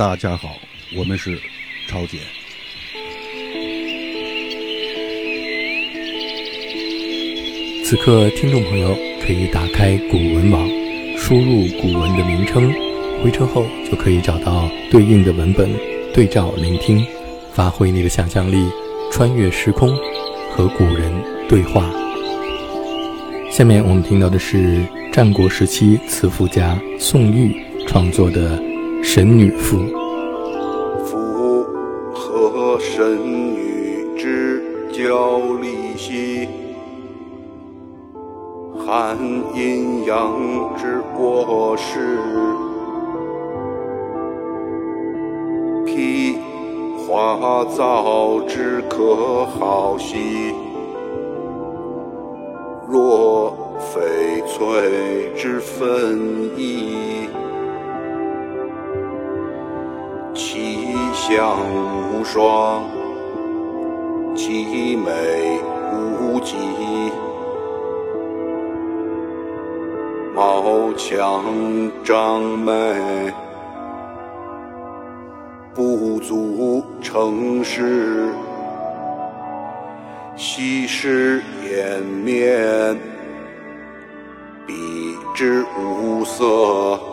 大家好，我们是超姐。此刻，听众朋友可以打开古文网，输入古文的名称，回车后就可以找到对应的文本，对照聆听，发挥你的想象力，穿越时空，和古人对话。下面我们听到的是战国时期词赋家宋玉创作的《神女赋》。夫何神女之交离兮？含阴阳之过失，披花藻之可好兮。若翡翠之分衣，其香无双，其美无极。貌强张美，不足成事。昔时颜面，比之无色。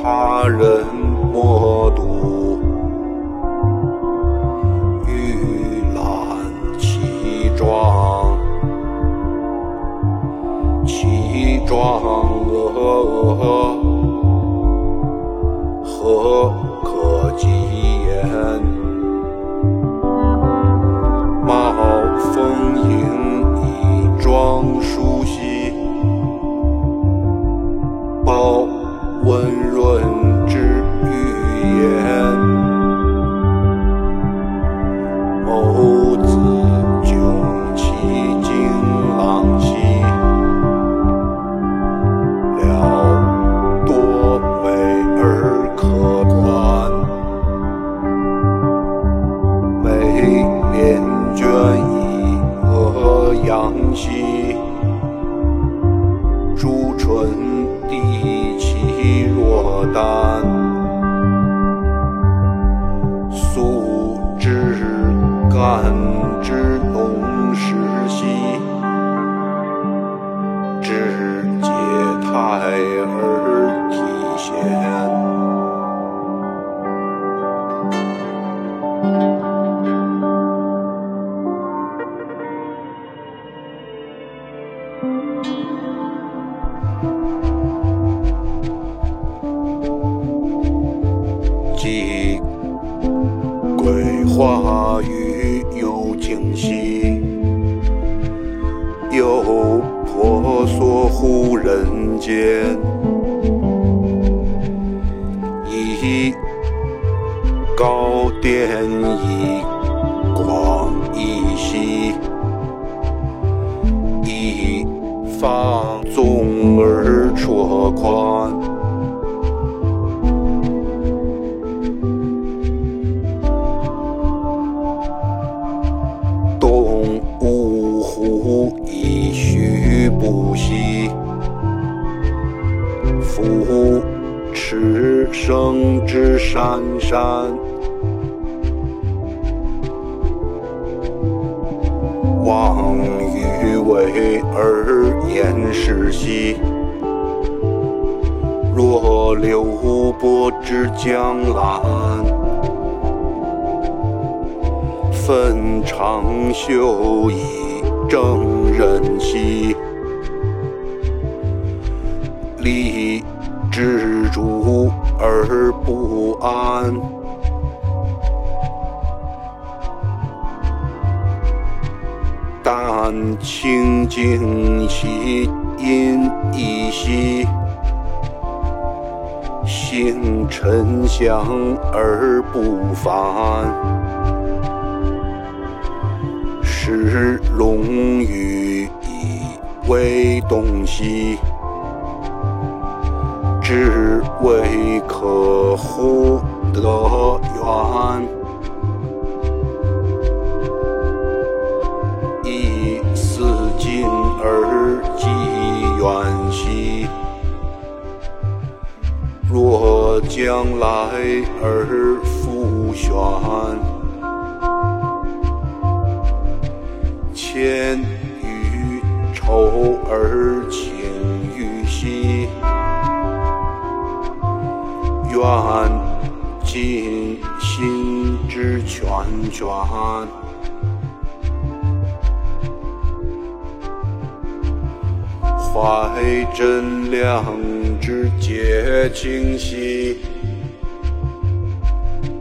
他人莫睹，玉兰其状，其状恶，何可及？阳间，一高殿一广一息，一方纵而绰宽。生之山山。望于为而言是兮，若流波之江澜，坟场休矣正人兮。立志主而不安，但清净兮隐逸兮，心沉香而不凡，是龙羽以为东西。只为可乎得远，以思今而记远兮。若将来而复旋，牵于愁而情愿尽心之全全，怀真良之洁清兮，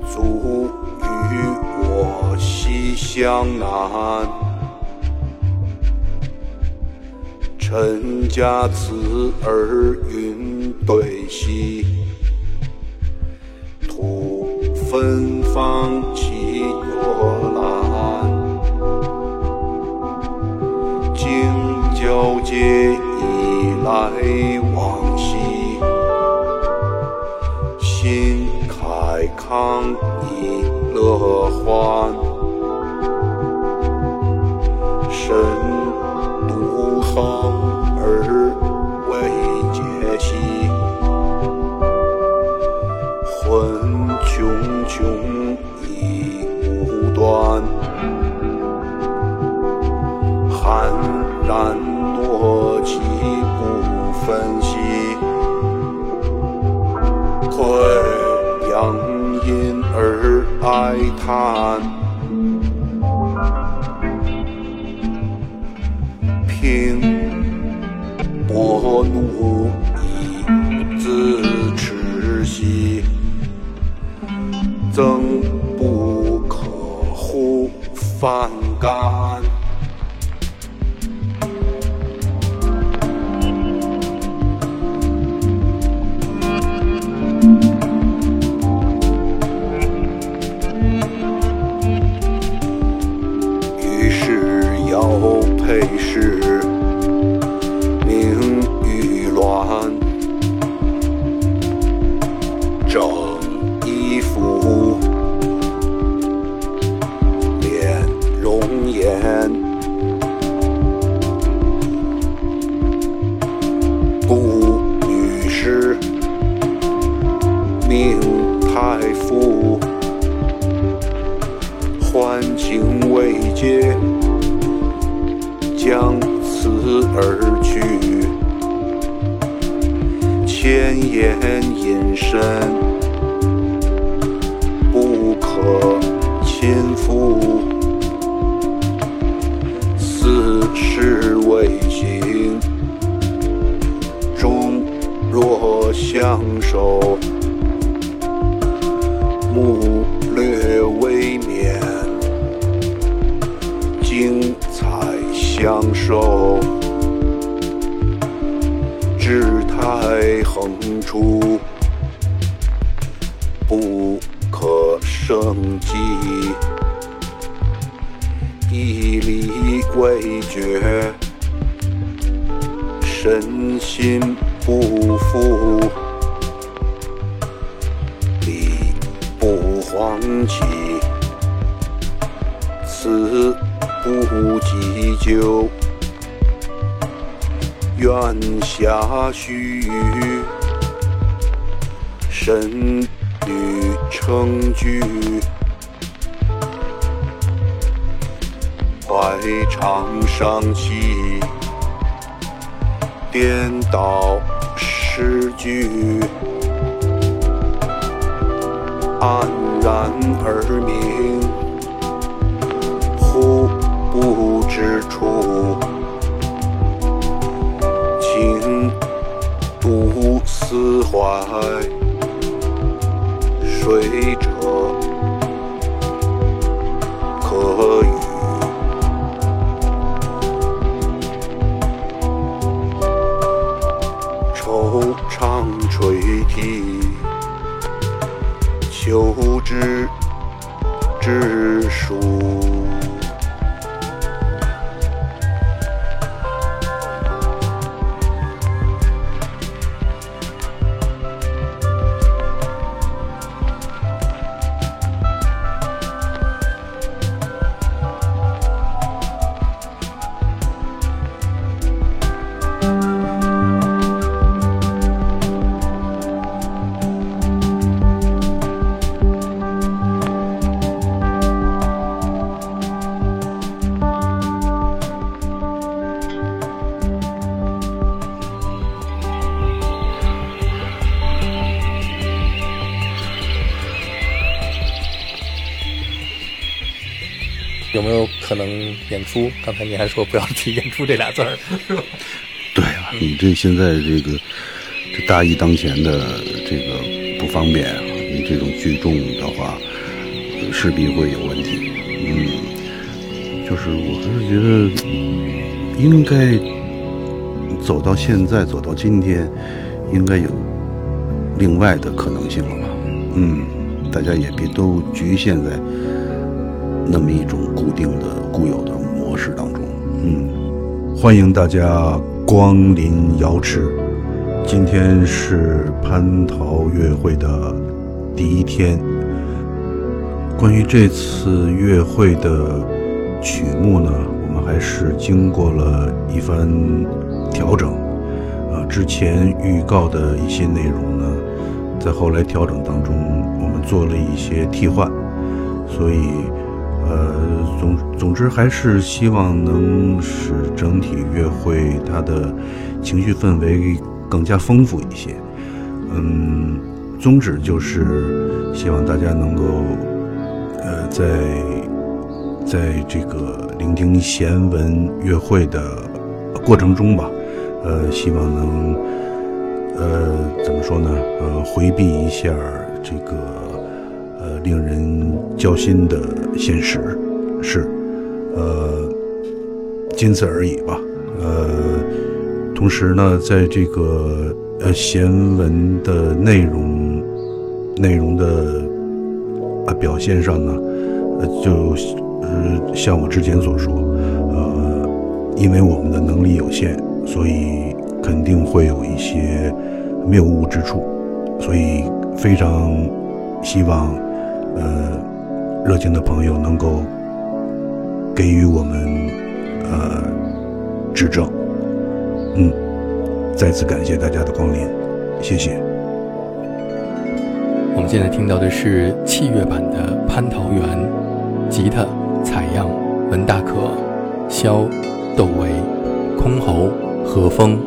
足与我兮相难。臣家此而云对兮。芬芳起若兰，经交结以来往兮，心慨康以乐欢，哀叹，平薄怒以自持兮。增不可乎反感？皆，将辞而去，千言隐身。不可亲附，此事未行。终若相守，相授，姿态横出。不可胜计，以礼未决，身心不复，礼不荒弃，此不及就，愿下须臾，身。女称居，怀长伤气，颠倒诗句，黯然而明，忽不知处，独思怀，水者可语。惆怅垂涕，求之之书。演出？刚才你还说不要提演出这俩字儿，是吧？对啊，你这现在这个这大义当前的这个不方便啊，你这种聚众的话，呃势必会有问题。嗯，就是我还是觉得应该走到现在，走到今天，应该有另外的可能性了吧？嗯，大家也别都局限在那么一种固定的、固有的模式当中。嗯，欢迎大家光临瑶池。今天是蟠桃月会的第一天。关于这次月会的曲目呢，我们还是经过了一番调整。啊，之前预告的一些内容呢，在后来调整当中，我们做了一些替换，所以，呃，总总之还是希望能使整体乐会它的情绪氛围更加丰富一些。嗯，宗旨就是希望大家能够，呃，在在这个聆听弦文乐会的过程中吧，呃，希望能，呃，怎么说呢？呃，回避一下这个，呃，令人交心的现实，是，呃，仅此而已吧。呃，同时呢，在这个呃弦文的内容内容的啊表现上呢，呃，就呃像我之前所说，呃，因为我们的能力有限，所以肯定会有一些谬误之处，所以非常希望呃热情的朋友能够给予我们呃指正。嗯，再次感谢大家的光临，谢谢。我们现在听到的是器乐版的《蟠桃园》，吉他采样文大可，箫窦唯，箜篌何风。